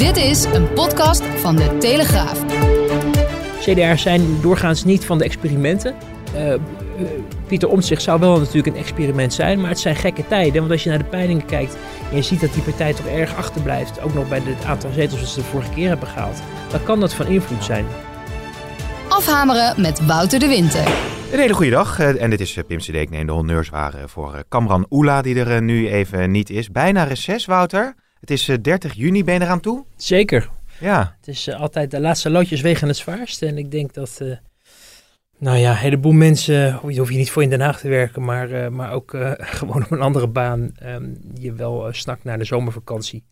Dit is een podcast van de Telegraaf. CDR's zijn doorgaans niet van de experimenten. Uh, Pieter Omtzigt zou wel natuurlijk een experiment zijn, maar het zijn gekke tijden. Want als je naar de peilingen kijkt en je ziet dat die partij toch erg achterblijft, ook nog bij het aantal zetels dat ze de vorige keer hebben gehaald, dan kan dat van invloed zijn. Afhameren met Wouter de Winter. Een hele goede dag. Eh, en dit is Pim CD. Ik neem de honneurs waren voor Kamran Oela, die er nu even niet is. Bijna reces, Wouter. Het is 30 juni, ben je eraan toe? Zeker. Ja. Het is altijd de laatste loodjes wegen het zwaarst. En ik denk dat, uh, nou ja, een heleboel mensen, hoef je niet voor in Den Haag te werken, maar, maar ook gewoon op een andere baan, um, je wel snakt naar de zomervakantie.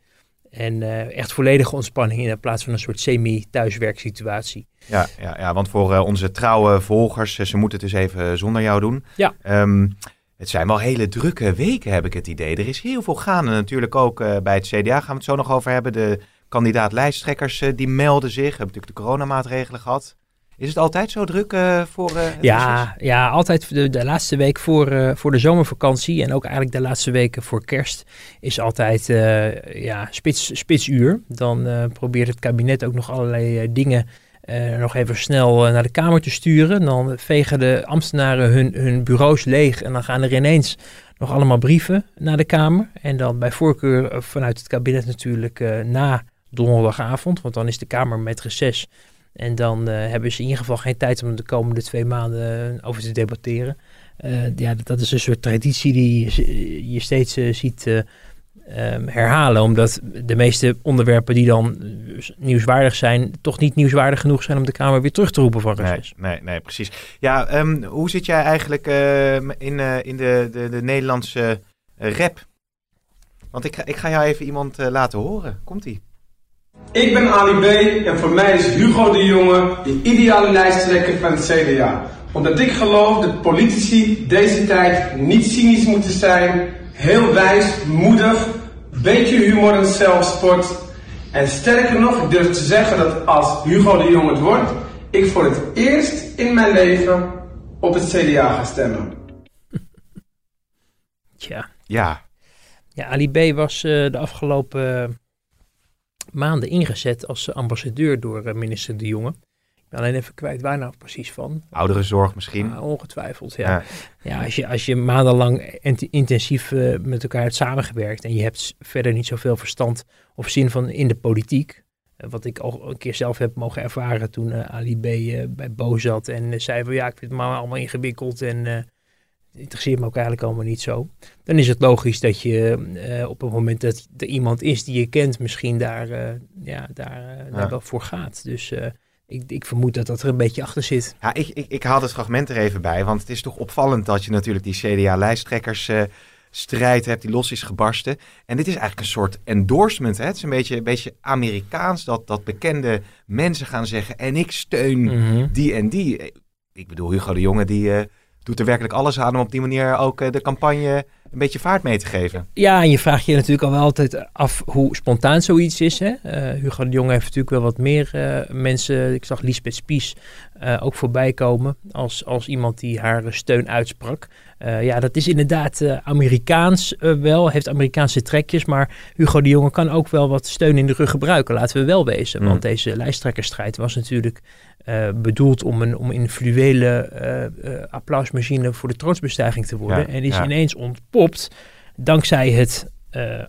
En echt volledige ontspanning in plaats van een soort semi-thuiswerksituatie. Ja, ja, ja, want voor onze trouwe volgers, ze moeten het dus even zonder jou doen. Ja. Um, het zijn wel hele drukke weken, heb ik het idee. Er is heel veel gaande natuurlijk ook uh, bij het CDA. Gaan we het zo nog over hebben. De kandidaat-lijsttrekkers uh, die melden zich. We hebben natuurlijk de coronamaatregelen gehad. Is het altijd zo druk uh, voor ja, ja, altijd de, de laatste week voor, voor de zomervakantie en ook eigenlijk de laatste weken voor kerst is altijd ja, spits, spitsuur. Dan probeert het kabinet ook nog allerlei dingen uh, nog even snel uh, naar de Kamer te sturen. Dan vegen de ambtenaren hun, hun bureaus leeg en dan gaan er ineens nog allemaal brieven naar de Kamer. En dan bij voorkeur uh, vanuit het kabinet natuurlijk na donderdagavond, want dan is de Kamer met reces. En dan hebben ze in ieder geval geen tijd om de komende twee maanden over te debatteren. ja, dat is een soort traditie die je, steeds ziet um, herhalen. Omdat de meeste onderwerpen die dan nieuwswaardig zijn, toch niet nieuwswaardig genoeg zijn om de Kamer weer terug te roepen van reces. Nee, nee, nee, precies. Ja, um, hoe zit jij eigenlijk uh, in, uh, in de, de, de Nederlandse uh, rap? Want ik, ik ga jou even iemand laten horen. Komt-ie. Ik ben Ali B. en voor mij is Hugo de Jonge de ideale lijsttrekker van het CDA. Omdat ik geloof dat politici deze tijd niet cynisch moeten zijn, heel wijs, moedig, beetje humor en zelfsport. En sterker nog, ik durf te zeggen dat als Hugo de Jong het wordt, ik voor het eerst in mijn leven op het CDA ga stemmen. Tja. Ja. Ja, Ali B. was uh, de afgelopen maanden ingezet als ambassadeur door uh, minister De Jonge ben alleen even kwijt waar nou precies van. Ouderenzorg misschien? Uh, ongetwijfeld, ja. ja. ja. als, je, als je maandenlang intensief uh, met elkaar hebt samengewerkt en je hebt verder niet zoveel verstand of zin van in de politiek, uh, wat ik al een keer zelf heb mogen ervaren toen Ali B bij Bo zat en zei van ja, ik vind het maar allemaal ingewikkeld en het interesseert me ook eigenlijk allemaal niet zo. Dan is het logisch dat je op het moment dat er iemand is die je kent, misschien daar, ja, daar, ja. daar wel voor gaat. Dus ik, ik, vermoed dat dat er een beetje achter zit. Ja, ik, ik, ik haal het fragment er even bij, want het is toch opvallend dat je natuurlijk die CDA-lijsttrekkers uh, strijd hebt die los is gebarsten. En dit is eigenlijk een soort endorsement. Hè? Het is een beetje, een beetje Amerikaans dat, dat bekende mensen gaan zeggen en ik steun Mhm. die en die. Ik bedoel, Hugo de Jonge die uh, doet er werkelijk alles aan om op die manier ook uh, de campagne een beetje vaart mee te geven. Ja, en je vraagt je natuurlijk al wel altijd af hoe spontaan zoiets is. Hè? Uh, Hugo de Jonge heeft natuurlijk wel wat meer uh, mensen. Ik zag Lisbeth Spies ook voorbij komen als, als iemand die haar steun uitsprak. Ja, dat is inderdaad Amerikaans wel, heeft Amerikaanse trekjes. Maar Hugo de Jonge kan ook wel wat steun in de rug gebruiken, laten we wel wezen. Mm. Want deze lijsttrekkersstrijd was natuurlijk bedoeld om een om uh, applausmachine voor de troonsbestijging te worden. Ja, en is ja. ineens ontpopt dankzij het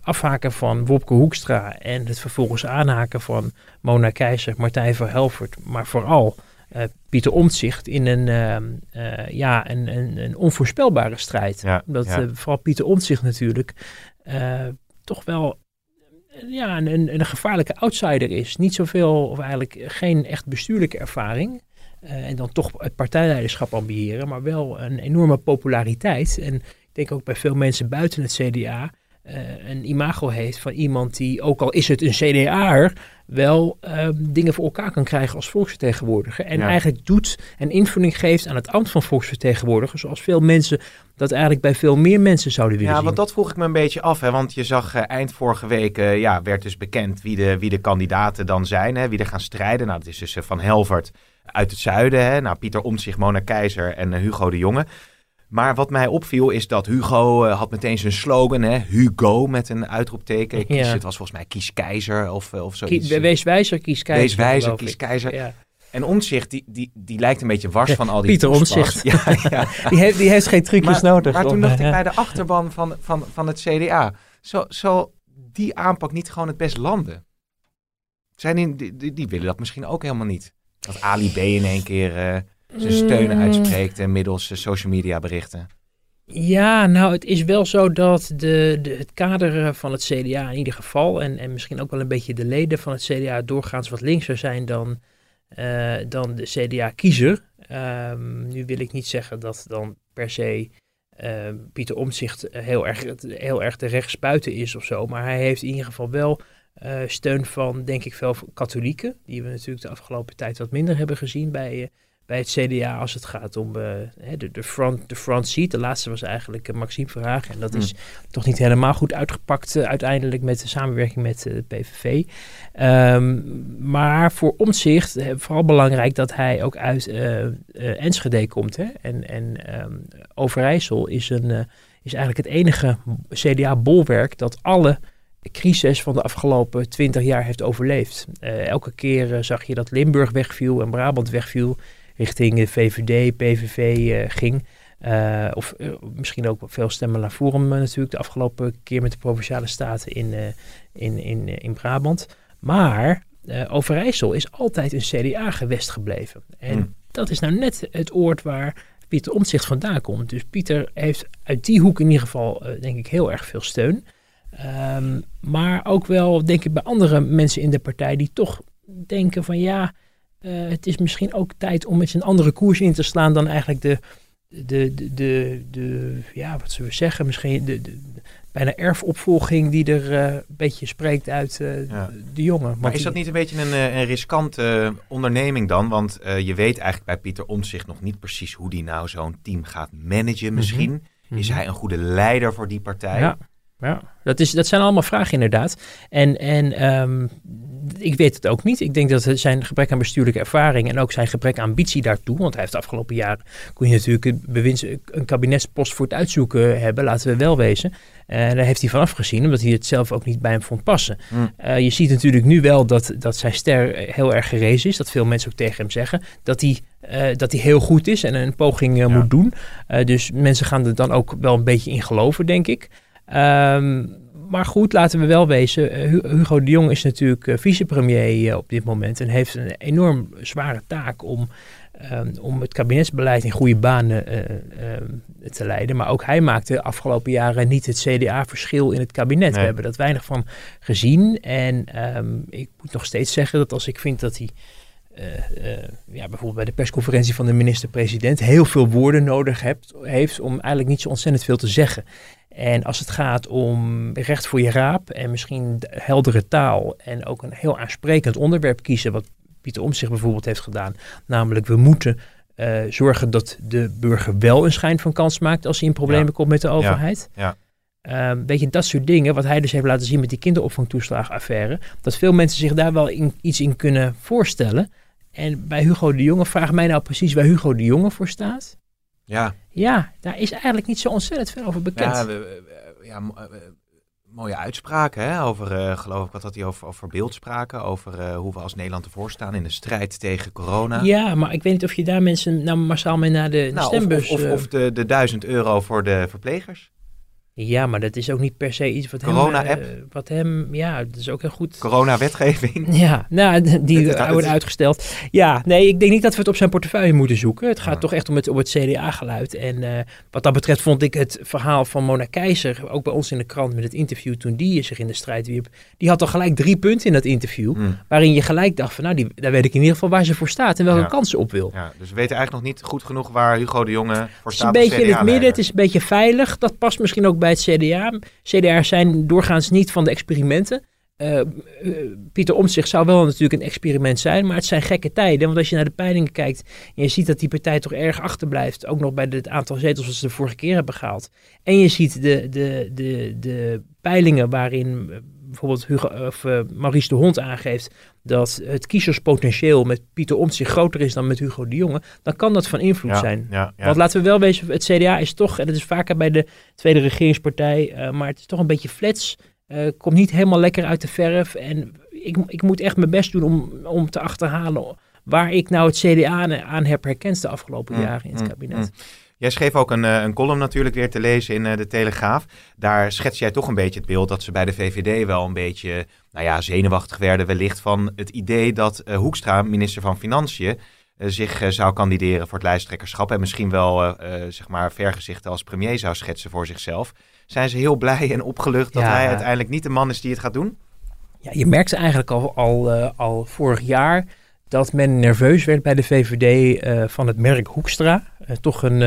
afhaken van Wopke Hoekstra en het vervolgens aanhaken van Mona Keizer, Martijn Verhelvert, maar vooral Pieter Omtzigt in een, ja, een, een, een, onvoorspelbare strijd. Ja, Omdat ja. vooral Pieter Omtzigt natuurlijk toch wel ja, een, een gevaarlijke outsider is. Niet zoveel, of eigenlijk geen echt bestuurlijke ervaring. Uh, en dan toch het partijleiderschap ambiëren, maar wel een enorme populariteit. En ik denk ook bij veel mensen buiten het CDA eh, een imago heeft van iemand die, ook al is het een CDA'er, wel ehm, dingen voor elkaar kan krijgen als volksvertegenwoordiger. En Ja. eigenlijk doet en invulling geeft aan het ambt van volksvertegenwoordiger, zoals veel mensen dat eigenlijk bij veel meer mensen zouden willen Ja, zien. want dat vroeg ik me een beetje af. Hè? Want je zag eh, eind vorige week, eh, ja, werd dus bekend wie de, wie de kandidaten dan zijn. Hè? Wie er gaan strijden. Nou, dat is dus eh, Van Helvert uit het zuiden. Hè? Nou, Pieter Omtzigt, Mona Keizer en Hugo de Jonge. Maar wat mij opviel is dat Hugo eh, had meteen zijn slogan, hè? Hugo met een uitroepteken. Kies, Ja. Het was volgens mij kies keizer of, eh, of Kie- zoiets. Wees wijzer, kies keizer. Wees wijzer, geloof kies ik. keizer. Ja. En Omtzigt, die, die, die lijkt een beetje wars van al die Pieter. Omtzigt. Ja, ja. Die, heeft, die heeft geen trucjes Maar, nodig. maar toen dacht ik bij de achterban van, van, van het CDA, zal, zal die aanpak niet gewoon het best landen? Zijn die, die, die- die willen dat misschien ook helemaal niet. Dat Ali B in één keer eh, zijn steun Mm. uitspreekt en middels eh, social media berichten. Ja, nou, het is wel zo dat de, de, het kader eh, van het CDA in ieder geval, en, en misschien ook wel een beetje de leden van het CDA, doorgaans wat linkser zijn dan, eh, dan de CDA-kiezer. Ehm, nu wil ik niet zeggen dat dan per se ehm, Pieter Omtzigt heel erg, heel erg de rechtsbuiten is of zo, maar hij heeft in ieder geval wel eh, steun van, denk ik, veel katholieken, die we natuurlijk de afgelopen tijd wat minder hebben gezien bij, eh, bij het CDA als het gaat om eh, de, de, front, de front seat. De laatste was eigenlijk eh, Maxime Verhagen. En dat is toch niet helemaal goed uitgepakt eh, uiteindelijk met de samenwerking met de PVV. Ehm, maar voor omzicht vooral belangrijk dat hij ook uit Enschede komt. Hè? En, en ehm, Overijssel is, een, is eigenlijk het enige CDA-bolwerk dat alle crisis van de afgelopen twintig jaar heeft overleefd. Elke keer zag je dat Limburg wegviel en Brabant wegviel richting de VVD, PVV eh, ging. Eh, of eh, misschien ook veel stemmen naar Forum natuurlijk de afgelopen keer met de Provinciale Staten in, in, in, in Brabant. Maar Overijssel is altijd een CDA-gewest gebleven. En Hmm. dat is nou net het oord waar Pieter Omtzigt vandaan komt. Dus Pieter heeft uit die hoek in ieder geval, denk ik, heel erg veel steun. Ehm, maar ook wel, denk ik, bij andere mensen in de partij die toch denken van ja, eh, het is misschien ook tijd om eens een andere koers in te slaan dan eigenlijk de, de, de, de, de ja, wat zullen we zeggen, misschien de, de, bijna erfopvolging die er eh, een beetje spreekt uit eh, Ja. de jongen. Maar is dat niet een beetje een, een riskante onderneming dan? Want je weet eigenlijk bij Pieter Omtzigt nog niet precies hoe die nou zo'n team gaat managen misschien. Is Mhm. hij een goede leider voor die partij? Ja, ja. Dat, is, dat zijn allemaal vragen inderdaad. En, en ehm, ik weet het ook niet. Ik denk dat zijn gebrek aan bestuurlijke ervaring en ook zijn gebrek aan ambitie daartoe, want hij heeft de afgelopen jaren, kon je natuurlijk een, bewinds, een kabinetspost voor het uitzoeken hebben, laten we wel wezen. En daar heeft hij van afgezien, omdat hij het zelf ook niet bij hem vond passen. Hmm. Eh, je ziet natuurlijk nu wel dat, dat zijn ster heel erg gerezen is, dat veel mensen ook tegen hem zeggen, dat hij, eh, dat hij heel goed is en een poging eh, Ja. moet doen. Dus mensen gaan er dan ook wel een beetje in geloven, denk ik. Ehm, maar goed, laten we wel wezen. eh, Hu- Hugo de Jong is natuurlijk eh, vicepremier eh, op dit moment en heeft een enorm zware taak om, ehm, om het kabinetsbeleid in goede banen te leiden. Maar ook hij maakte de afgelopen jaren niet het CDA-verschil in het kabinet. Nee. We hebben dat weinig van gezien. En ehm, ik moet nog steeds zeggen dat als ik vind dat hij. ja, bijvoorbeeld bij de persconferentie van de minister-president heel veel woorden nodig hebt, heeft om eigenlijk niet zo ontzettend veel te zeggen. En als het gaat om recht voor je raap en misschien de heldere taal en ook een heel aansprekend onderwerp kiezen, wat Pieter Omtzigt bijvoorbeeld heeft gedaan, namelijk we moeten eh, zorgen dat de burger wel een schijn van kans maakt als hij in problemen Ja. komt met de overheid. ja. Ehm, weet je, dat soort dingen, wat hij dus heeft laten zien met die kinderopvangtoeslagaffaire, dat veel mensen zich daar wel in, iets in kunnen voorstellen. En bij Hugo de Jonge, vraag mij nou precies waar Hugo de Jonge voor staat. Ja, Ja, daar is eigenlijk niet zo ontzettend veel over bekend. ja, we- ja eh, mooie uitspraken hè? over, eh, geloof ik, wat had hij over, over beeldspraken, over eh, hoe we als Nederland ervoor staan in de strijd tegen corona. Ja, maar ik weet niet of je daar mensen nou massaal mee naar de, Nou, stembus... of, of, of de, de 1000 euro voor de verplegers. Ja, maar dat is ook niet per se iets wat hem... Corona-app. eh, wat hem... Ja, dat is ook heel goed... Corona-wetgeving. Ja, nou, die het- wordt uitgesteld. Ja, nee, ik denk niet dat we het op zijn portefeuille moeten zoeken. Het gaat Ja. toch echt om het, om het CDA-geluid. En eh, wat dat betreft vond ik het verhaal van Mona Keizer, ook bij ons in de krant met het interview toen die zich in de strijd wierp, die had al gelijk drie punten in dat interview, Hmm. waarin je gelijk dacht van, nou, die, daar weet ik in ieder geval waar ze voor staat en welke Ja. kansen op wil. Ja, dus we weten eigenlijk nog niet goed genoeg waar Hugo de Jonge voor Het is staat. een beetje in het midden, het is een beetje veilig. Dat past misschien ook bij bij het CDA. Zijn doorgaans niet van de experimenten. Uh, Pieter Omtzigt zou wel natuurlijk een experiment zijn, maar het zijn gekke tijden. Want als je naar de peilingen kijkt en je ziet dat die partij toch erg achterblijft, ook nog bij het aantal zetels wat ze de vorige keer hebben gehaald. En je ziet de, de, de, de peilingen waarin bijvoorbeeld Hugo, of, uh, Maurice de Hond aangeeft dat het kiezerspotentieel met Pieter Omtzigt groter is dan met Hugo de Jonge, dan kan dat van invloed zijn. Ja, ja. Want laten we wel wezen, het CDA is toch, en dat is vaker bij de tweede regeringspartij, uh, maar het is toch een beetje flats uh, komt niet helemaal lekker uit de verf. En ik, ik moet echt mijn best doen om, om te achterhalen waar ik nou het CDA aan heb herkend de afgelopen mm, jaren in het kabinet. Mm, Jij schreef ook een, een column natuurlijk weer te lezen in de Telegraaf. Daar schets jij toch een beetje het beeld dat ze bij de VVD wel een beetje nou ja, zenuwachtig werden wellicht van het idee dat uh, Hoekstra, minister van Financiën, uh, zich uh, zou kandideren voor het lijsttrekkerschap en misschien wel zeg maar vergezichten als premier zou schetsen voor zichzelf zijn ze heel blij en opgelucht dat hij uiteindelijk niet de man is die het gaat doen? Ja, je merkte eigenlijk al, al, al vorig jaar dat men nerveus werd bij de VVD uh, van het merk Hoekstra. Uh, toch een,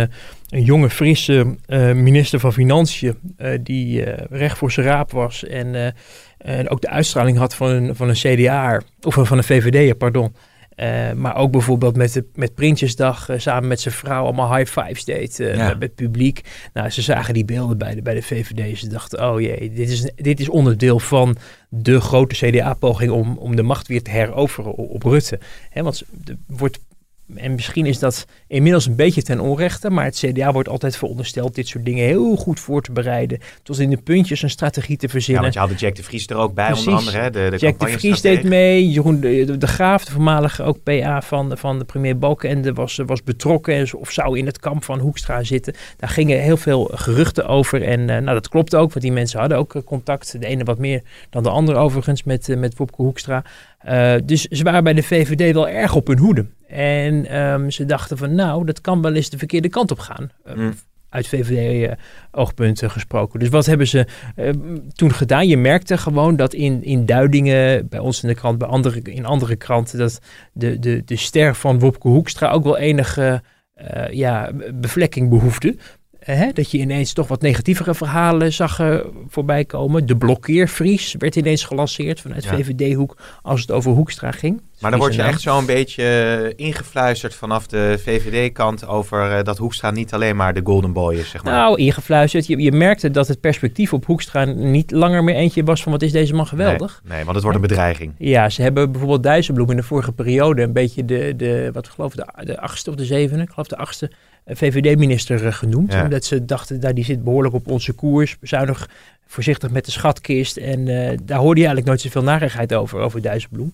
een jonge, frisse minister van Financiën die recht voor zijn raap was en, en ook de uitstraling had van een, van een CDA, of van een VVD'er, pardon. Uh, maar ook bijvoorbeeld met, de, met Prinsjesdag uh, samen met zijn vrouw allemaal high fives deed uh, ja. met het publiek. Nou, ze zagen die beelden bij de, bij de VVD. Ze dachten, oh jee, dit is, dit is onderdeel van de grote CDA-poging om, om de macht weer te heroveren op, op Rutte. Want er wordt en misschien is dat inmiddels een beetje ten onrechte, maar het CDA wordt altijd verondersteld dit soort dingen heel goed voor te bereiden. Tot in de puntjes een strategie te verzinnen. Ja, want je had Jack de Vries er ook bij, Precies. onder andere. Hè? De, de Jack de Vries deed mee, Jeroen de, de, Graaf, de voormalige ook PA van, van de premier Balkenende, was, was betrokken of zou in het kamp van Hoekstra zitten. Daar gingen heel veel geruchten over en uh, nou, dat klopt ook, want die mensen hadden ook contact. De ene wat meer dan de andere overigens met, uh, met Wopke Hoekstra. Uh, dus ze waren bij de VVD wel erg op hun hoede. En um, ze dachten van nou, dat kan wel eens de verkeerde kant op gaan. Mm. Uit VVD-oogpunten gesproken. Dus wat hebben ze uh, toen gedaan? Je merkte gewoon dat in, in duidingen, bij ons in de krant, bij andere, in andere kranten, dat de, de, de ster van Wopke Hoekstra ook wel enige uh, ja, bevlekking behoefde. Hè, dat je ineens toch wat negatievere verhalen zag uh, voorbij komen. De blokkeervries werd ineens gelanceerd vanuit ja. VVD-hoek als het over Hoekstra ging. Maar dan word je echt zo een beetje uh, ingefluisterd vanaf de VVD-kant over uh, dat Hoekstra niet alleen maar de golden boy is, zeg maar. Nou, ingefluisterd. Je, je merkte dat het perspectief op Hoekstra niet langer meer eentje was van wat is deze man geweldig. Nee, nee want het wordt een bedreiging. Ja, ze hebben bijvoorbeeld Dijsselbloem in de vorige periode een beetje de, de wat ik geloof, de, de achtste of de zevende, ik geloof de achtste VVD-minister genoemd. Ja. Omdat ze dachten, daar die zit behoorlijk op onze koers. Zuinig, voorzichtig met de schatkist. En uh, daar hoorde je eigenlijk nooit zoveel narigheid over, over Dijsselbloem.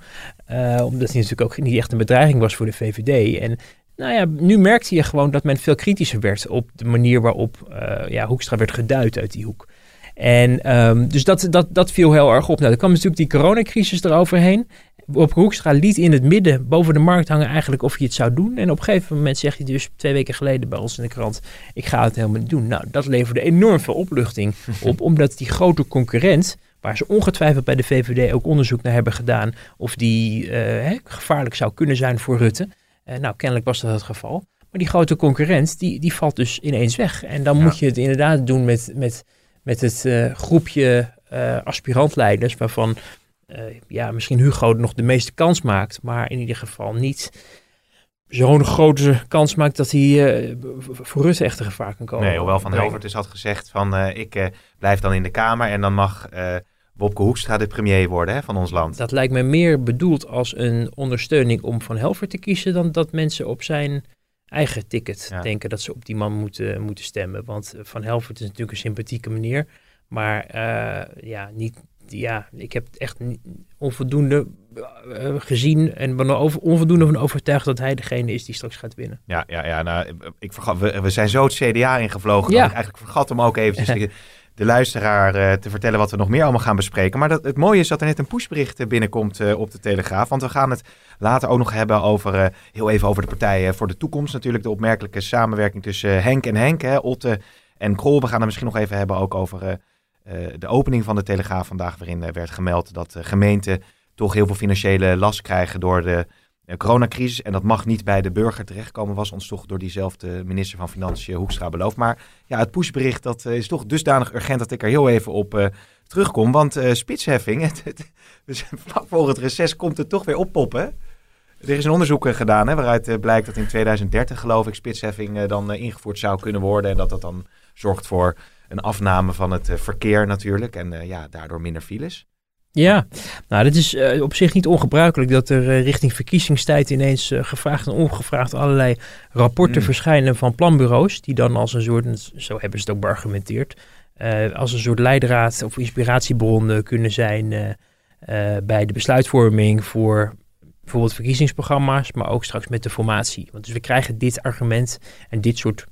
Uh, omdat hij natuurlijk ook niet echt een bedreiging was voor de VVD. En nou ja, nu merkte je gewoon dat men veel kritischer werd op de manier waarop uh, ja, Hoekstra werd geduid uit die hoek. En um, dus dat, dat, dat viel heel erg op. Nou, er kwam natuurlijk die coronacrisis eroverheen op Hoekstra liet in het midden boven de markt hangen eigenlijk of je het zou doen. En op een gegeven moment zegt hij dus twee weken geleden bij ons in de krant, ik ga het helemaal niet doen. Nou, dat leverde enorm veel opluchting op, omdat die grote concurrent, waar ze ongetwijfeld bij de VVD ook onderzoek naar hebben gedaan, of die uh, hè, gevaarlijk zou kunnen zijn voor Rutte. Uh, nou, kennelijk was dat het geval. Maar die grote concurrent, die, die valt dus ineens weg. En dan ja. moet je het inderdaad doen met, met, met het uh, groepje aspirantleiders, waarvan ja, misschien Hugo nog de meeste kans maakt, maar in ieder geval niet zo'n grote kans maakt dat hij uh, voor Rutte echt een gevaar kan komen. Nee, hoewel Van Helvert dus had gezegd van uh, ik blijf dan in de Kamer en dan mag Wopke Hoekstra de premier worden hè, van ons land. Dat lijkt me meer bedoeld als een ondersteuning om Van Helvert te kiezen dan dat mensen op zijn eigen ticket ja. denken dat ze op die man moeten, moeten stemmen. Want Van Helvert is natuurlijk een sympathieke meneer, maar ja, niet, ja, ik heb echt onvoldoende uh, gezien en ben er over, onvoldoende van overtuigd dat hij degene is die straks gaat winnen. Ja, ja, ja nou, ik vergat, we, we zijn zo het CDA ingevlogen. Ja. ik eigenlijk vergat hem ook eventjes de, luisteraar uh, te vertellen wat we nog meer allemaal gaan bespreken. Maar dat, het mooie is dat er net een pushbericht binnenkomt uh, op de Telegraaf. Want we gaan het later ook nog hebben over, heel even over de partijen voor de toekomst. Natuurlijk de opmerkelijke samenwerking tussen Henk en Henk, hè, Otte en Krol. We gaan het misschien nog even hebben ook over de opening van de Telegraaf vandaag, waarin uh, werd gemeld dat gemeenten toch heel veel financiële last krijgen door de De coronacrisis, en dat mag niet bij de burger terechtkomen, was ons toch door diezelfde minister van Financiën Hoekstra beloofd. Maar ja, het pushbericht dat is toch dusdanig urgent dat ik er heel even op terugkom. Want spitsheffing, vlak voor het reces komt het toch weer oppoppen. Er is een onderzoek eh, gedaan hè, waaruit eh, blijkt dat in 2030 geloof ik spitsheffing eh, dan ingevoerd zou kunnen worden. En dat dat dan zorgt voor een afname van het verkeer natuurlijk. En ja, daardoor minder files. Ja, nou dat is op zich niet ongebruikelijk dat er richting verkiezingstijd ineens gevraagd en ongevraagd allerlei rapporten mm. verschijnen van planbureaus. Die dan als een soort, zo hebben ze het ook beargumenteerd, als een soort leidraad of inspiratiebron kunnen zijn bij de besluitvorming voor bijvoorbeeld verkiezingsprogramma's, maar ook straks met de formatie. Want dus we krijgen dit argument en dit soort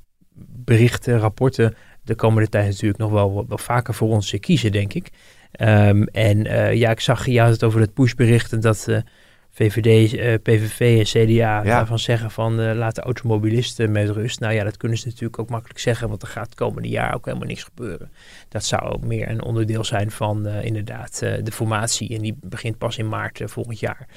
berichten, rapporten de komende tijd natuurlijk nog wel, wel vaker voor ons kiezen, denk ik. Ehm, en uh, ja, ik zag, je had het over het pushbericht en dat uh, VVD, uh, PVV en CDA daarvan zeggen van laat de automobilisten met rust. Nou ja, dat kunnen ze natuurlijk ook makkelijk zeggen, want er gaat het komende jaar ook helemaal niks gebeuren. Dat zou ook meer een onderdeel zijn van inderdaad de formatie en die begint pas in maart volgend jaar.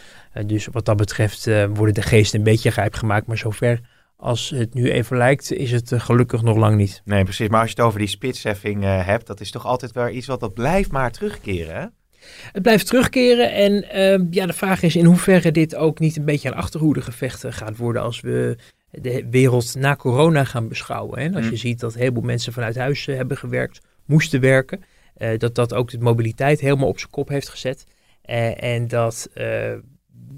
dus wat dat betreft worden de geesten een beetje rijp gemaakt, maar zover als het nu even lijkt, is het gelukkig nog lang niet. Nee, precies. Maar als je het over die spitsheffing hebt, dat is toch altijd wel iets wat dat blijft maar terugkeren, hè? Het blijft terugkeren en uh, ja, de vraag is in hoeverre dit ook niet een beetje een achterhoedegevecht gaat worden als we de wereld na corona gaan beschouwen. Hè? Als je mm. ziet dat een heleboel mensen vanuit huis uh, hebben gewerkt, moesten werken, uh, dat dat ook de mobiliteit helemaal op zijn kop heeft gezet. Uh, en dat,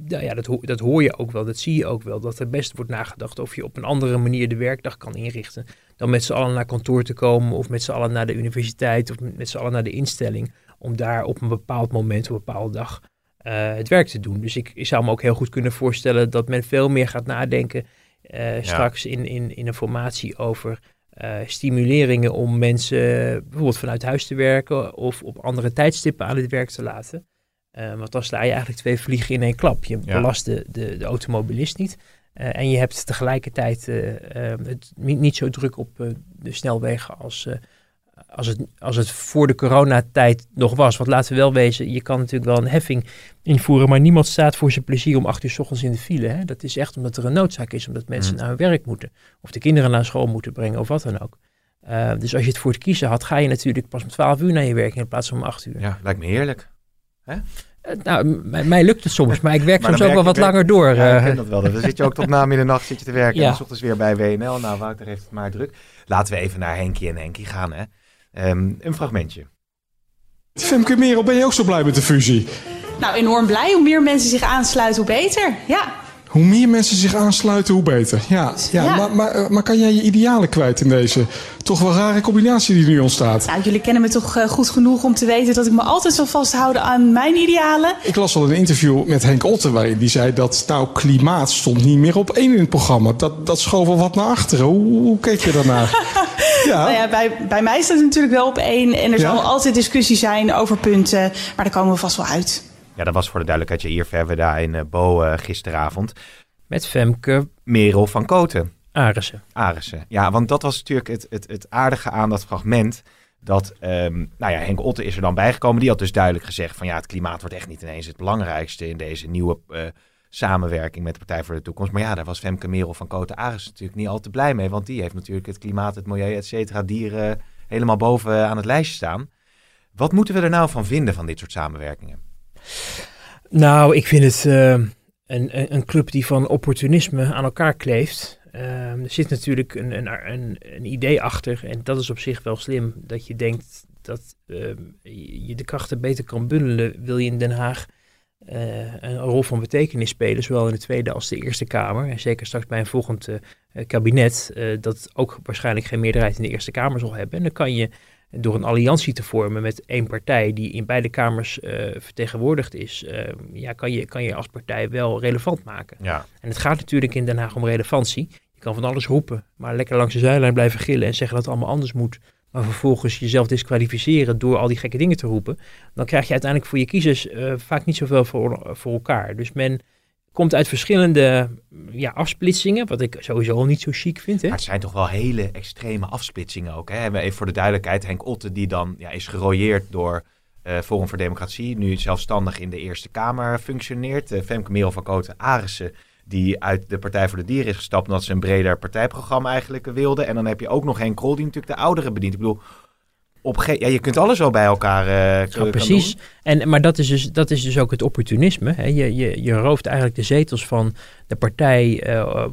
nou ja, dat, ho dat hoor je ook wel, dat zie je ook wel, dat er best wordt nagedacht of je op een andere manier de werkdag kan inrichten dan met z'n allen naar kantoor te komen of met z'n allen naar de universiteit of met z'n allen naar de instelling om daar op een bepaald moment, op een bepaalde dag, uh, het werk te doen. Dus ik, ik, zou me ook heel goed kunnen voorstellen dat men veel meer gaat nadenken uh, straks in, in, in een formatie over uh, stimuleringen om mensen bijvoorbeeld vanuit huis te werken of op andere tijdstippen aan het werk te laten. Want dan sla je eigenlijk twee vliegen in één klap. Je belast de, de, de automobilist niet. en je hebt tegelijkertijd het niet, niet, zo druk op de snelwegen als, als het, als het voor de coronatijd nog was. Want laten we wel wezen, je kan natuurlijk wel een heffing invoeren, maar niemand staat voor zijn plezier om acht uur s ochtends in de file. Hè? Dat is echt omdat er een noodzaak is, omdat mensen mm. naar hun werk moeten. Of de kinderen naar school moeten brengen of wat dan ook. Uh, dus als je het voor het kiezen had, ga je natuurlijk pas om twaalf uur naar je werk in plaats van om acht uur. Ja, lijkt me heerlijk. Hè? Uh, nou, mij, lukt het soms, maar ik werk soms ook wel wat langer door. Ja, ik eh. ken dat wel. Dan zit je ook tot na middernacht zit je te werken ja. en s ochtends weer bij WNL. Nou, Wouter heeft het maar druk. Laten we even naar Henkie en Henkie gaan, hè. Um, een fragmentje. Femke Merel, ben je ook zo blij met de fusie? Nou, enorm blij. Hoe meer mensen zich aansluiten, hoe beter. Ja. Hoe meer mensen zich aansluiten, hoe beter. Ja, ja, Maar, maar, eh, maar, kan jij je idealen kwijt in deze toch wel rare combinatie die nu ontstaat? Nou, jullie kennen me toch uh, goed genoeg om te weten dat ik me altijd zal vasthouden aan mijn idealen. Ik las al een interview met Henk Otten waarin die zei dat nou klimaat stond niet meer op één in het programma. Dat, dat schoof al wat naar achteren. Hoe, hoe keek je daarnaar? ja. Nou ja, bij, bij mij staat het natuurlijk wel op één en er zal altijd discussie zijn over punten, maar daar komen we vast wel uit. Ja, dat was voor de duidelijkheid hier verder daar in uh, Bo uh, gisteravond. Met Femke Merel van Koten. Arissen. Arissen. Ja, want dat was natuurlijk het, het, het aardige aan dat fragment. Dat, um, nou ja, Henk Otte is er dan bijgekomen. Die had dus duidelijk gezegd van ja, het klimaat wordt echt niet ineens het belangrijkste in deze nieuwe uh, samenwerking met de Partij voor de Toekomst. Maar ja, daar was Femke Merel van Koten Arissen natuurlijk niet al te blij mee. Want die heeft natuurlijk het klimaat, het milieu, et cetera, dieren helemaal boven aan het lijstje staan. Wat moeten we er nou van vinden van dit soort samenwerkingen? Nou, ik vind het uh, een, een club die van opportunisme aan elkaar kleeft. Uh, er zit natuurlijk een, een, een, een, idee achter en dat is op zich wel slim. Dat je denkt dat uh, je de krachten beter kan bundelen. Wil je in Den Haag uh, een rol van betekenis spelen, zowel in de Tweede als de Eerste Kamer. En zeker straks bij een volgend kabinet, dat ook waarschijnlijk geen meerderheid in de Eerste Kamer zal hebben. En dan kan je door een alliantie te vormen met één partij die in beide kamers uh, vertegenwoordigd is, uh, ja, kan, je, kan je als partij wel relevant maken. Ja. En het gaat natuurlijk in Den Haag om relevantie. Je kan van alles roepen, maar lekker langs de zijlijn blijven gillen en zeggen dat het allemaal anders moet. Maar vervolgens jezelf disqualificeren door al die gekke dingen te roepen. Dan krijg je uiteindelijk voor je kiezers uh, vaak niet zoveel voor, voor elkaar. Dus men Komt uit verschillende ja, afsplitsingen, wat ik sowieso al niet zo chic vind. Hè? Maar het zijn toch wel hele extreme afsplitsingen ook. Hè? Even voor de duidelijkheid, Henk Otte die dan ja, is gerooieerd door uh, Forum voor Democratie. Nu zelfstandig in de Eerste Kamer functioneert. Uh, Femke Merel van Koten Arissen die uit de Partij voor de Dieren is gestapt omdat ze een breder partijprogramma eigenlijk wilde. En dan heb je ook nog Henk Krol die natuurlijk de ouderen bedient. Ik bedoel, op ja, je kunt alles zo bij elkaar uh, ja, precies. En, maar dat is, dus, dat is dus ook het opportunisme. Hè? Je, je, je rooft eigenlijk de zetels van de partij uh,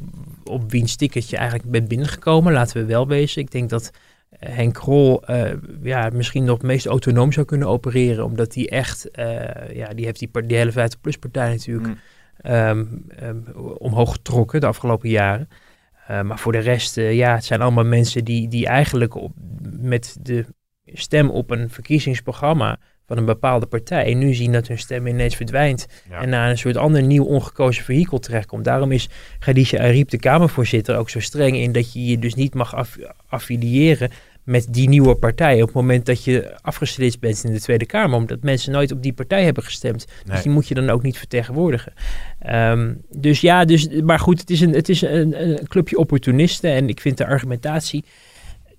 op wiens ticket je eigenlijk bent binnengekomen. Laten we wel wezen. Ik denk dat eh, Henk Krol uh, ja, misschien nog het meest autonoom zou kunnen opereren. Omdat hij echt, ja, die heeft die, die hele 50PLUS partij natuurlijk mm. um, um, omhoog getrokken de afgelopen jaren. Maar voor de rest, ja, het zijn allemaal mensen die, die eigenlijk op, met de stem op een verkiezingsprogramma van een bepaalde partij. En nu zien dat hun stem ineens verdwijnt. En naar een soort ander nieuw ongekozen vehikel terechtkomt. Daarom is Khadija Ariep, de Kamervoorzitter, ook zo streng in dat je je dus niet mag aff affiliëren met die nieuwe partij. Op het moment dat je afgeslitst bent in de Tweede Kamer. Omdat mensen nooit op die partij hebben gestemd. Nee. Dus die moet je dan ook niet vertegenwoordigen. Um, dus ja, dus, maar goed, het is, een, het is een, een clubje opportunisten. En ik vind de argumentatie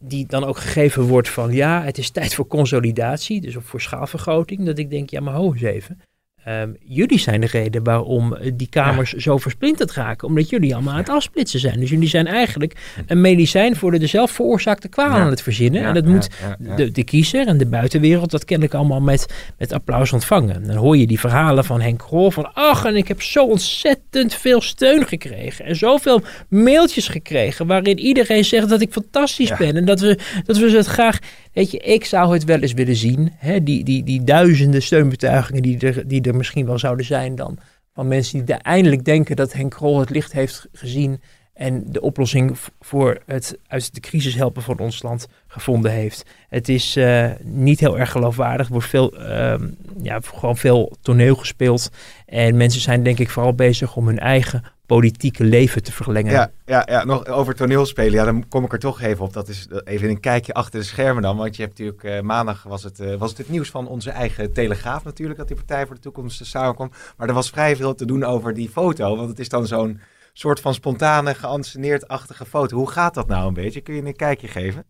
die dan ook gegeven wordt van ja, het is tijd voor consolidatie, dus voor schaalvergroting, dat ik denk, ja maar ho eens even. Um, jullie zijn de reden waarom eh, die kamers zo versplinterd raken. Omdat jullie allemaal aan het afsplitsen zijn. Dus jullie zijn eigenlijk een medicijn voor de zelf veroorzaakte kwaal aan het verzinnen. en dat moet de, de, kiezer en de buitenwereld dat kennelijk allemaal met, met applaus ontvangen. Dan hoor je die verhalen van Henk Krol van... ach, en ik heb zo ontzettend veel steun gekregen. En zoveel mailtjes gekregen waarin iedereen zegt dat ik fantastisch ben. En dat we, dat we het graag Weet je, ik zou het wel eens willen zien. Hè, die, die, die duizenden steunbetuigingen die er, die er misschien wel zouden zijn dan. Van mensen die eindelijk denken dat Henk Krol het licht heeft gezien. En de oplossing voor het uit de crisis helpen van ons land gevonden heeft. Het is uh, niet heel erg geloofwaardig. Er wordt veel, uh, ja, gewoon veel toneel gespeeld. En mensen zijn denk ik vooral bezig om hun eigen politieke leven te verlengen. Ja, ja, ja, nog over toneelspelen. Ja, dan kom ik er toch even op. Dat is even een kijkje achter de schermen dan. Want je hebt natuurlijk uh, maandag was het, uh, was het het nieuws van onze eigen Telegraaf natuurlijk. Dat die Partij voor de Toekomst samenkwam. Maar er was vrij veel te doen over die foto. Want het is dan zo'n soort van spontane, geanceneerd-achtige foto. Hoe gaat dat nou een beetje? Kun je een kijkje geven?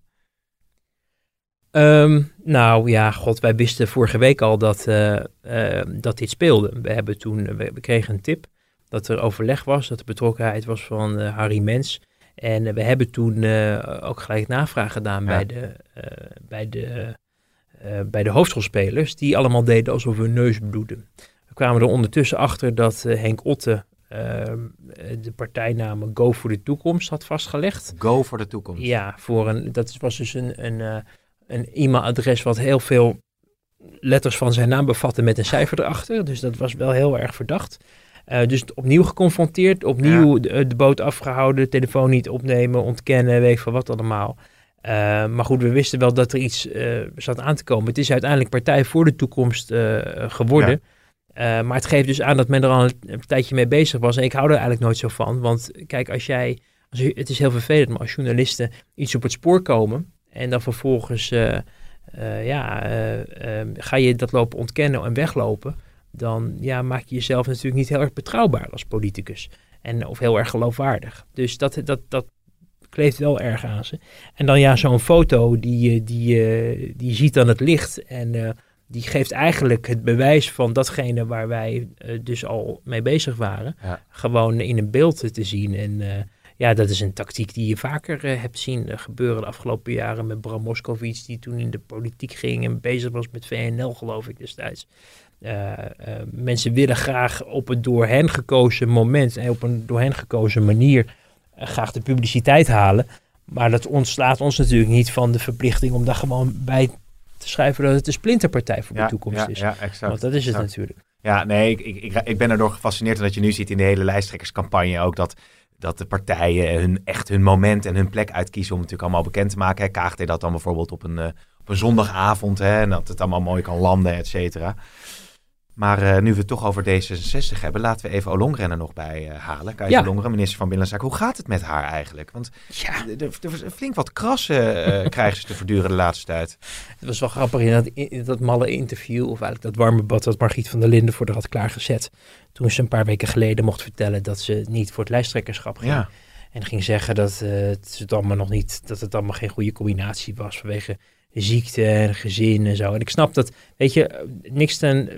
Um, nou ja, god, wij wisten vorige week al dat, uh, dat dit speelde. We, hebben toen, we, we kregen een tip dat er overleg was, dat er betrokkenheid was van uh, Harry Mens. En uh, we hebben toen uh, ook gelijk navraag gedaan ja. bij, de, bij, de, bij de hoofdrolspelers, die allemaal deden alsof hun neus bloedden. We kwamen er ondertussen achter dat Henk Otte ehm, de partijnaam Go voor de Toekomst had vastgelegd. Go voor de Toekomst? Ja, voor een, dat was dus een, een, een e-mailadres wat heel veel letters van zijn naam bevatte met een cijfer erachter. Dus dat was wel heel erg verdacht. Uh, dus opnieuw geconfronteerd, opnieuw ja. de, eh, de, boot afgehouden, telefoon niet opnemen, ontkennen, weet van wat allemaal. Uh, maar goed, we wisten wel dat er iets uh, zat aan te komen. Het is uiteindelijk Partij voor de Toekomst geworden. Ja. maar het geeft dus aan dat men er al een, een, tijdje mee bezig was. En ik hou er eigenlijk nooit zo van. Want kijk, als jij. Als het is heel vervelend, maar als journalisten iets op het spoor komen. en dan vervolgens. ja, ga je dat lopen ontkennen en weglopen dan ja, maak je jezelf natuurlijk niet heel erg betrouwbaar als politicus. En, of heel erg geloofwaardig. Dus dat, dat, dat kleeft wel erg aan ze. En dan ja, zo'n foto, die, die, die ziet dan het licht en uh, die geeft eigenlijk het bewijs van datgene waar wij uh, dus al mee bezig waren. Ja. Gewoon in een beeld te zien. En uh, ja, dat is een tactiek die je vaker hebt zien gebeuren de afgelopen jaren met Bram Moskowitz, die toen in de politiek ging en bezig was met VNL, geloof ik destijds. Uh, uh, mensen willen graag op een door hen gekozen moment en op een door hen gekozen manier graag de publiciteit halen. Maar dat ontslaat ons natuurlijk niet van de verplichting om daar gewoon bij te schrijven dat het de splinterpartij voor ja, de toekomst ja, is. Ja, exact. Want dat is het natuurlijk. Ja, nee, ik, ik, ik ben erdoor gefascineerd dat je nu ziet in de hele lijsttrekkerscampagne ook dat, dat de partijen hun, echt hun moment en hun plek uitkiezen om het natuurlijk allemaal bekend te maken. Hè. Dat dan bijvoorbeeld op een, op een zondagavond hè, en dat het allemaal mooi kan landen, et cetera. Maar uh, nu we het toch over D66 hebben, laten we even Olongren er nog bij uh, halen. Kajsa ja. Olongren, minister van Binnenlandse Zaken. Hoe gaat het met haar eigenlijk? Want ja. er, er, flink wat krassen uh, krijgen ze te verduren de laatste tijd. Het was wel grappig in dat, in dat malle interview, of eigenlijk dat warme bad dat Margriet van der Linden voor haar had klaargezet. Toen ze een paar weken geleden mocht vertellen dat ze niet voor het lijsttrekkerschap ging. Ja. En ging zeggen dat, het allemaal nog niet, dat het allemaal geen goede combinatie was vanwege ziekte en gezin en zo. En ik snap dat, weet je, niks ten,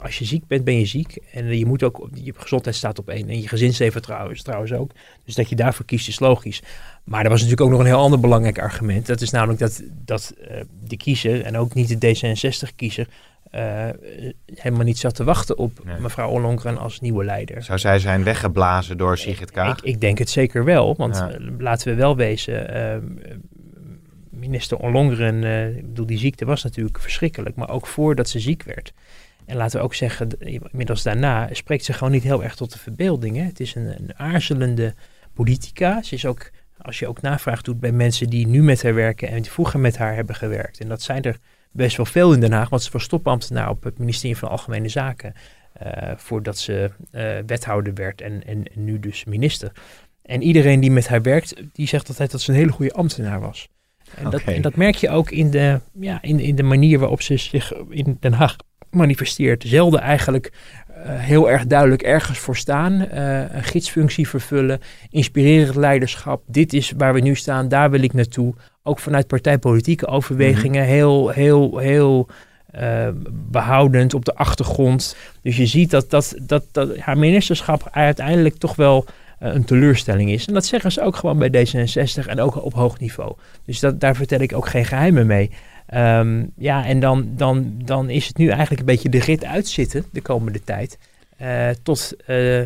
als je ziek bent, ben je ziek. En je moet ook, je gezondheid staat op één. En je gezinsleven trouwens, trouwens ook. Dus dat je daarvoor kiest is logisch. Maar er was natuurlijk ook nog een heel ander belangrijk argument. Dat is namelijk dat, dat uh, de kiezer, en ook niet de D66-kiezer, uh, helemaal niet zat te wachten op mevrouw Ollongren als nieuwe leider. Zou zij zijn weggeblazen door Sigrid Kaag? Ik, ik denk het zeker wel, want laten we wel wezen, uh, minister Ollongren, ik bedoel, die ziekte was natuurlijk verschrikkelijk, maar ook voordat ze ziek werd. En laten we ook zeggen, inmiddels daarna spreekt ze gewoon niet heel erg tot de verbeelding. Hè? Het is een, aarzelende politica. Ze is ook, als je ook navraag doet bij mensen die nu met haar werken en die vroeger met haar hebben gewerkt. En dat zijn er best wel veel in Den Haag, want ze was topambtenaar op het ministerie van Algemene Zaken. Uh, voordat ze uh, wethouder werd en, en, en, nu dus minister. En iedereen die met haar werkt, die zegt altijd dat ze een hele goede ambtenaar was. En, okay. dat, en dat merk je ook in de, ja, in, in de manier waarop ze zich in Den Haag manifesteert. Zelden eigenlijk uh, heel erg duidelijk ergens voor staan. Uh, een gidsfunctie vervullen. Inspirerend leiderschap. Dit is waar we nu staan. Daar wil ik naartoe. Ook vanuit partijpolitieke overwegingen. Mm -hmm. Heel, heel, heel uh, behoudend op de achtergrond. Dus je ziet dat, dat, dat, dat haar ministerschap uiteindelijk toch wel een teleurstelling is. En dat zeggen ze ook gewoon bij D66 en ook op hoog niveau. Dus dat, daar vertel ik ook geen geheimen mee. Um, ja, en dan, dan, dan is het nu eigenlijk een beetje de rit uitzitten de komende tijd. Uh, tot uh,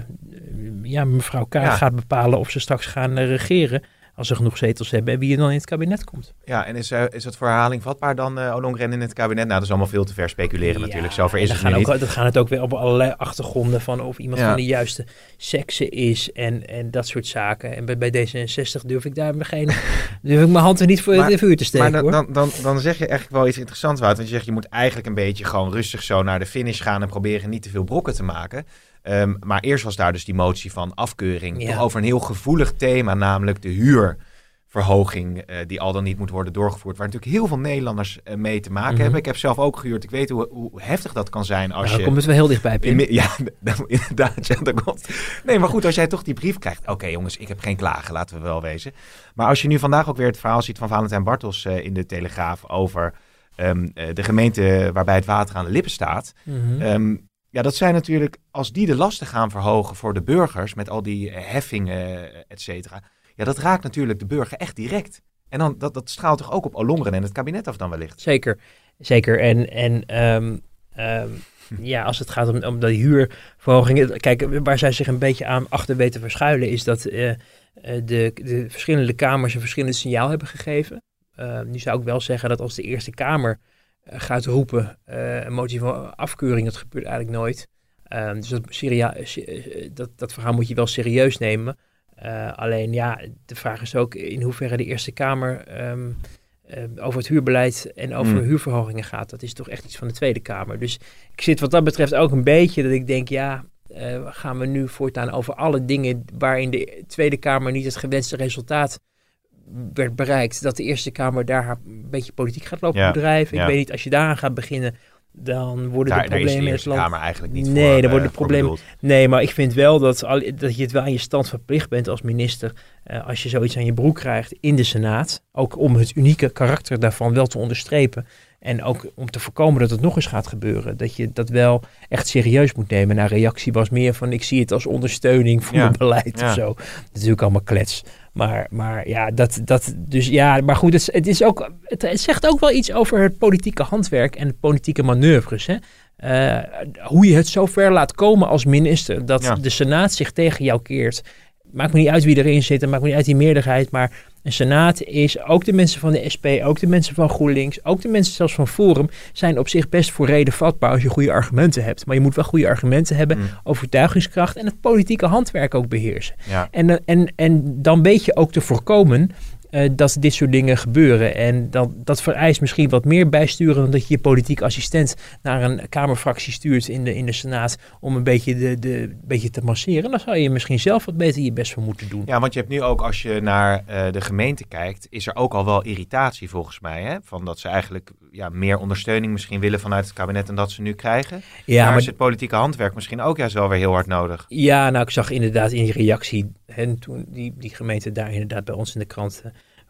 ja, mevrouw Kaag ja. gaat bepalen of ze straks gaan regeren als ze genoeg zetels hebben, wie er dan in het kabinet komt. Ja, en is, uh, is het voor herhaling vatbaar dan uh, in het kabinet? Nou, dat is allemaal veel te ver speculeren ja, natuurlijk. Zover is het gaan niet. Ook, dat gaan het ook weer op allerlei achtergronden van of iemand ja. van de juiste sekse is en, en dat soort zaken. En bij, bij D66 durf ik daar geen, durf ik mijn hand er niet voor maar, de vuur te steken. Maar dan, dan, dan, dan zeg je eigenlijk wel iets interessants, Wout. Want je zegt, je moet eigenlijk een beetje gewoon rustig zo naar de finish gaan en proberen niet te veel brokken te maken. Um, maar eerst was daar dus die motie van afkeuring. Ja. Over een heel gevoelig thema, namelijk de huurverhoging. Uh, die al dan niet moet worden doorgevoerd. Waar natuurlijk heel veel Nederlanders uh, mee te maken mm -hmm. hebben. Ik heb zelf ook gehuurd. Ik weet hoe, hoe heftig dat kan zijn. Als nou, je, komt het wel heel dichtbij. In, ja, inderdaad. Ja, dat komt. Nee, maar goed, als jij toch die brief krijgt. Oké okay, jongens, ik heb geen klagen, laten we wel wezen. Maar als je nu vandaag ook weer het verhaal ziet van Valentijn Bartels uh, in de Telegraaf over um, de gemeente waarbij het water aan de lippen staat. Mm -hmm. um, ja, dat zijn natuurlijk, als die de lasten gaan verhogen voor de burgers met al die heffingen, et cetera. Ja, dat raakt natuurlijk de burger echt direct. En dan, dat, dat straalt toch ook op Ollongren en het kabinet af dan wellicht? Zeker, zeker. En, en um, um, ja, als het gaat om, om de huurverhogingen. Kijk, waar zij zich een beetje aan achter weten verschuilen, is dat uh, de, de verschillende kamers een verschillend signaal hebben gegeven. Uh, nu zou ik wel zeggen dat als de Eerste Kamer gaat roepen. Uh, een motie van afkeuring, dat gebeurt eigenlijk nooit. Uh, dus dat, seria, dat, dat verhaal moet je wel serieus nemen. Alleen ja, de vraag is ook in hoeverre de Eerste Kamer um, over het huurbeleid en over mm. huurverhogingen gaat. Dat is toch echt iets van de Tweede Kamer. Dus ik zit wat dat betreft ook een beetje dat ik denk, ja, gaan we nu voortaan over alle dingen waarin de Tweede Kamer niet het gewenste resultaat werd bereikt dat de Eerste Kamer daar een beetje politiek gaat lopen ja, bedrijven. Ik ja. weet niet, als je daaraan gaat beginnen, dan worden daar, de problemen in het land... Kamer eigenlijk niet nee, voor, dan worden uh, de problemen... Nee, maar ik vind wel dat, al, dat je het wel aan je stand verplicht bent als minister... Uh, als je zoiets aan je broek krijgt in de Senaat. Ook om het unieke karakter daarvan wel te onderstrepen. En ook om te voorkomen dat het nog eens gaat gebeuren. Dat je dat wel echt serieus moet nemen. Nou, reactie was meer van ik zie het als ondersteuning voor ja. mijn beleid ja. of zo. Dat is natuurlijk allemaal klets. Maar, maar ja, dat, dat, dus ja, maar goed, het, het, is ook, het, het zegt ook wel iets over het politieke handwerk en politieke manoeuvres. Hè? Uh, hoe je het zo ver laat komen als minister dat ja. de Senaat zich tegen jou keert. Maakt me niet uit wie erin zit, maakt me niet uit die meerderheid, maar een senaat is, ook de mensen van de SP, ook de mensen van GroenLinks, ook de mensen zelfs van Forum, zijn op zich best voor reden vatbaar als je goede argumenten hebt. Maar je moet wel goede argumenten hebben, mm. overtuigingskracht en het politieke handwerk ook beheersen. Ja. En, en, en dan weet je ook te voorkomen uh, dat dit soort dingen gebeuren. En dat, dat vereist misschien wat meer bijsturen dan dat je je politiek assistent naar een Kamerfractie stuurt in de, in de Senaat om een beetje, de, de, beetje te masseren. Dan zou je misschien zelf wat beter je best voor moeten doen. Ja, want je hebt nu ook, als je naar uh, de gemeente kijkt, is er ook al wel irritatie volgens mij. Hè? Van dat ze eigenlijk ja, meer ondersteuning misschien willen vanuit het kabinet dan dat ze nu krijgen. Ja, maar, maar is het politieke handwerk misschien ook juist wel weer heel hard nodig. Ja, nou ik zag inderdaad in die reactie, en toen die, die gemeente daar inderdaad bij ons in de krant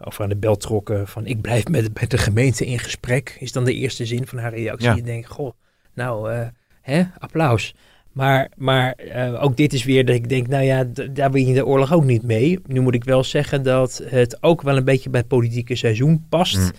of aan de bel trokken van ik blijf met, met de gemeente in gesprek, is dan de eerste zin van haar reactie. Ja. Je denkt, goh, nou, eh, hè, applaus. Maar, maar eh, ook dit is weer dat ik denk, nou ja, daar win je de oorlog ook niet mee. Nu moet ik wel zeggen dat het ook wel een beetje bij het politieke seizoen past. Mm.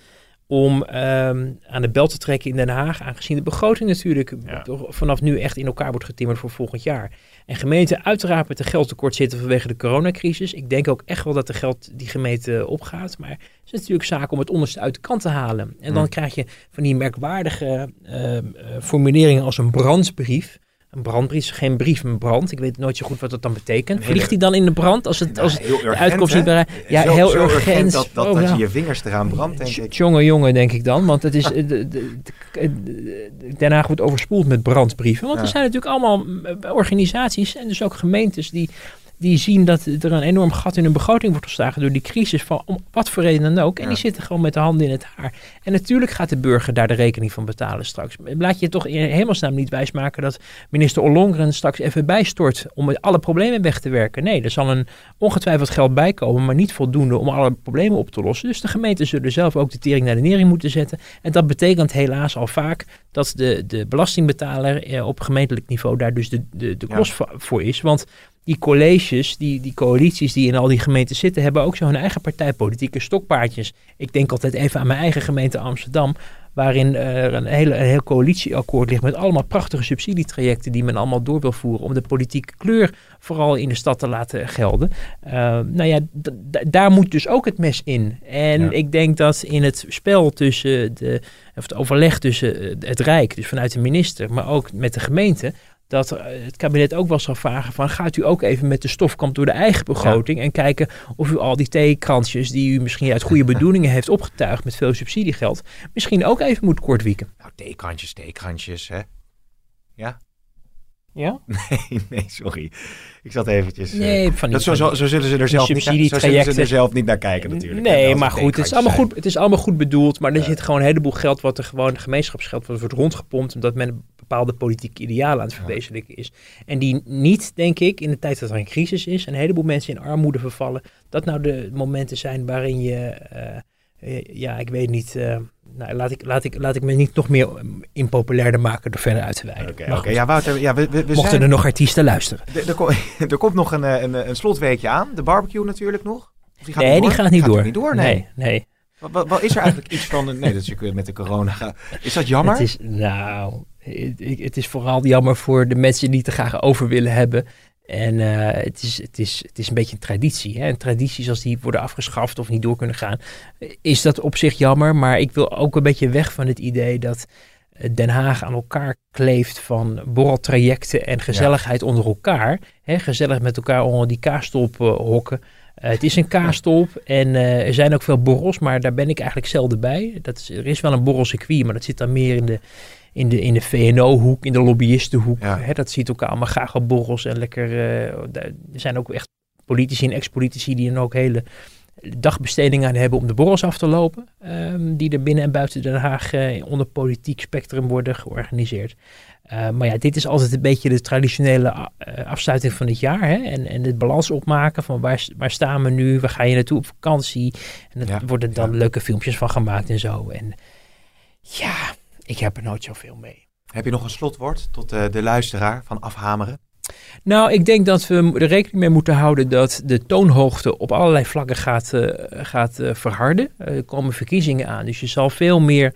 Om ehm, aan de bel te trekken in Den Haag, aangezien de begroting natuurlijk Ja. vanaf nu echt in elkaar wordt getimmerd voor volgend jaar. En gemeenten uiteraard met een geldtekort zitten vanwege de coronacrisis. Ik denk ook echt wel dat de geld die gemeente opgaat. Maar het is natuurlijk zaak om het onderste uit de kant te halen. En dan Mm. krijg je van die merkwaardige ehm, eh, formuleringen als een brandbrief. Een brandbrief is geen brief, een brand. Ik weet nooit zo goed wat dat dan betekent. Vliegt die dan in de brand als het, als het urgent, uitkomst niet bereikt? Ja, Zo- heel zo urgent. dat, dat, Oh, dat ja. je je vingers eraan brandt, denk ik. Jongen, jongen, denk ik dan. Want het is, de, de, de- de- Den Haag wordt overspoeld met brandbrieven. Want Ja. er zijn natuurlijk allemaal eh, organisaties en dus ook gemeentes die, die zien dat er een enorm gat in hun begroting wordt geslagen door die crisis. Van om wat voor reden dan ook. En Ja. die zitten gewoon met de handen in het haar. En natuurlijk gaat de burger daar de rekening van betalen straks. Laat je toch in hemelsnaam niet wijsmaken dat minister Ollongren straks even bijstort om alle problemen weg te werken. Nee, er zal een ongetwijfeld geld bijkomen, maar niet voldoende om alle problemen op te lossen. Dus de gemeenten zullen zelf ook de tering naar de nering moeten zetten. En dat betekent helaas al vaak dat de, de belastingbetaler eh, op gemeentelijk niveau daar dus de, de, de kost voor is. Want die colleges, die, die coalities die in al die gemeenten zitten, hebben ook zo hun eigen partijpolitieke stokpaardjes. Ik denk altijd even aan mijn eigen gemeente Amsterdam, waarin er een, hele, een heel coalitieakkoord ligt met allemaal prachtige subsidietrajecten die men allemaal door wil voeren om de politieke kleur vooral in de stad te laten gelden. Eh, nou ja, daar moet dus ook het mes in. En Ja. ik denk dat in het spel tussen de, of het overleg tussen eh, het Rijk, dus vanuit de minister, maar ook met de gemeente, dat eh, het kabinet ook wel zal vragen van gaat u ook even met de stofkamp door de eigen begroting en kijken of u al die theekransjes die u misschien uit goede bedoelingen heeft opgetuigd met veel subsidiegeld, misschien ook even moet kortwieken. Nou, theekrantjes, theekrantjes, hè? Ja? Ja? Nee, nee, sorry. Ik zat eventjes... eh, Nee, van die, dat zo, zo, zo zullen ze er zelf niet, zo zullen ze er zelf niet naar kijken natuurlijk. Nee, maar goed, het is, allemaal zijn. goed, het is allemaal goed bedoeld. Maar er Ja. zit gewoon een heleboel geld wat er gewoon gemeenschapsgeld wat wordt rondgepompt. Omdat men bepaalde politieke idealen aan het verwezenlijken is. En die niet, denk ik, in de tijd dat er een crisis is. En een heleboel mensen in armoede vervallen. Dat nou de momenten zijn waarin je, eh, eh, ja, ik weet niet. eh, nou, laat ik, laat, ik, laat ik me niet nog meer impopulairder maken door verder uit te wijden. Oké, Ja, Wouter, ja, we, we, we mochten zijn... er nog artiesten luisteren. Er, er, ko- er komt nog een, een, een slotweekje aan. De barbecue natuurlijk nog. Die gaat nee, niet die gaat niet door. niet door, nee. nee. nee. Wat, wat, wat is er eigenlijk iets van... Nee, dat is natuurlijk met de corona. Is dat jammer? Het is, nou, het, is vooral jammer voor de mensen die het er graag over willen hebben. En eh, het, is, het, is, het is een beetje een traditie. Hè? En tradities als die worden afgeschaft of niet door kunnen gaan, is dat op zich jammer. Maar ik wil ook een beetje weg van het idee dat eh, Den Haag aan elkaar kleeft van borreltrajecten en gezelligheid onder elkaar. Hè? Gezellig met elkaar onder die kaastolp eh, hokken. Eh, het is een kaastolp en eh, er zijn ook veel borrels, maar daar ben ik eigenlijk zelden bij. Dat is, er is wel een borrelcircuit, maar dat zit dan meer in de, in de, in de VNO-hoek, in de lobbyistenhoek. Ja. Hè, dat ziet elkaar allemaal graag op borrels en lekker... eh, er zijn ook echt politici en ex-politici die dan ook hele dagbestedingen aan hebben om de borrels af te lopen. ehm, die er binnen en buiten Den Haag eh, onder politiek spectrum worden georganiseerd. Eh, maar ja, dit is altijd een beetje de traditionele eh, afsluiting van het jaar. Hè? En, en het balans opmaken van waar, waar staan we nu, waar ga je naartoe op vakantie. En Ja, worden dan ja. leuke filmpjes van gemaakt en zo. En ja, ik heb er nooit zoveel mee. Heb je nog een slotwoord tot de luisteraar van Afhameren? Nou, ik denk dat we er rekening mee moeten houden dat de toonhoogte op allerlei vlakken gaat, eh, gaat eh, verharden. Eh, er komen verkiezingen aan, dus je zal veel meer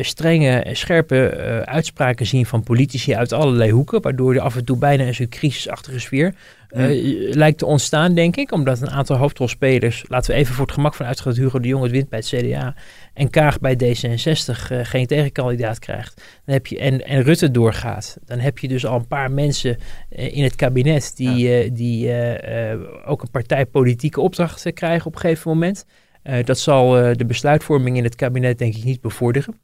strenge en scherpe uitspraken zien van politici uit allerlei hoeken, waardoor er af en toe bijna een soort crisisachtige sfeer eh, lijkt te ontstaan, denk ik. Omdat een aantal hoofdrolspelers, laten we even voor het gemak van uitgaan dat Hugo de Jong het wint bij het CDA en Kaag bij D66 eh, geen tegenkandidaat krijgt, dan heb je, en, en Rutte doorgaat, dan heb je dus al een paar mensen eh, in het kabinet die, die ook een partijpolitieke opdracht krijgen op een gegeven moment. Dat zal de besluitvorming in het kabinet denk ik niet bevorderen.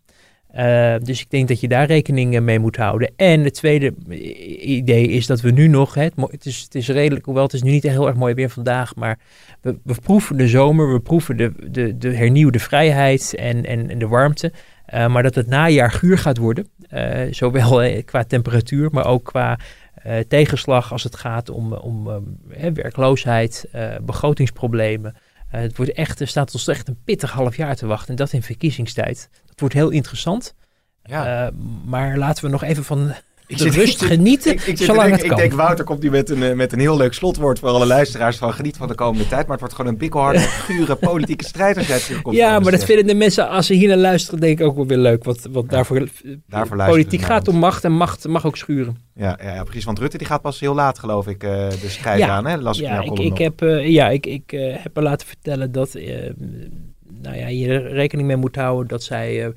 Eh, dus ik denk dat je daar rekening eh, mee moet houden. En het tweede i- idee is dat we nu nog, het, is, het is redelijk, hoewel het is nu niet heel erg mooi weer vandaag, maar we, we proeven de zomer, we proeven de, de, de hernieuwde vrijheid en, en, de warmte. Eh, maar dat het najaar guur gaat worden, eh, zowel eh, qua temperatuur, maar ook qua eh, tegenslag als het gaat om, om eh, werkloosheid, eh, begrotingsproblemen. het wordt echt, er staat ons echt een pittig half jaar te wachten. En dat in verkiezingstijd. Dat wordt heel interessant. Ja. maar laten we nog even van ik zit, rust genieten, ik, ik, zolang het kan. Ik denk, Wouter komt nu met een, eh, met een heel leuk slotwoord voor alle luisteraars van geniet van de komende tijd. Maar het wordt gewoon een bikkelharde, gure politieke strijd als jij komt. Ja, maar dat vinden de mensen, als ze hier naar luisteren, denk ik ook wel weer leuk. Want, want daarvoor, daarvoor politiek gaat om macht en macht mag ook schuren. Ja, ja, ja, precies. Want Rutte die gaat pas heel laat, geloof ik, uh, de strijd aan. Hè? Las ja, ik, ik heb, uh, ja, ik, ik uh, heb me laten vertellen dat nou ja, je rekening mee moet houden dat zij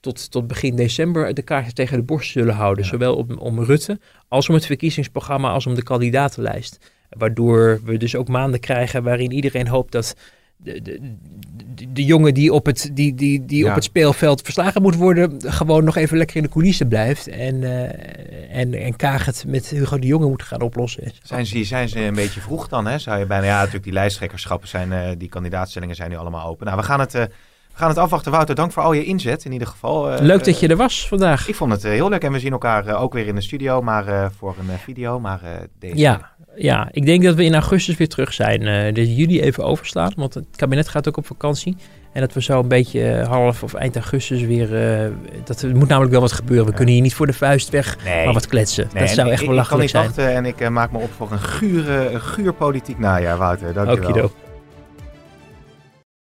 tot, tot begin december de kaartjes tegen de borst zullen houden. Zowel om, om Rutte als om het verkiezingsprogramma als om de kandidatenlijst. Waardoor we dus ook maanden krijgen waarin iedereen hoopt dat de, de, de, de jongen die, op het, die, die, die op het speelveld verslagen moet worden, gewoon nog even lekker in de coulissen blijft. En, uh, en, en Kaag het met Hugo de Jonge moet gaan oplossen. Zijn ze, zijn ze een beetje vroeg dan? Hè? Zou je bijna, ja, natuurlijk die lijsttrekkerschappen zijn, uh, die kandidaatstellingen zijn nu allemaal open. Nou, we gaan het. Uh, we gaan het afwachten. Wouter, dank voor al je inzet in ieder geval. Uh, leuk dat je er was vandaag. Ik vond het uh, heel leuk en we zien elkaar ook weer in de studio, maar voor een video. Maar deze... Ja, ja, ik denk dat we in augustus weer terug zijn. dus juli even overslaan, want het kabinet gaat ook op vakantie. En dat we zo een beetje half of eind augustus weer... dat, er moet namelijk wel wat gebeuren. We kunnen hier niet voor de vuist weg, nee. maar wat kletsen. Nee, dat zou echt belachelijk zijn. Ik kan niet wachten en ik maak me op voor een, gure, een guur politiek najaar, Wouter. Dank je wel.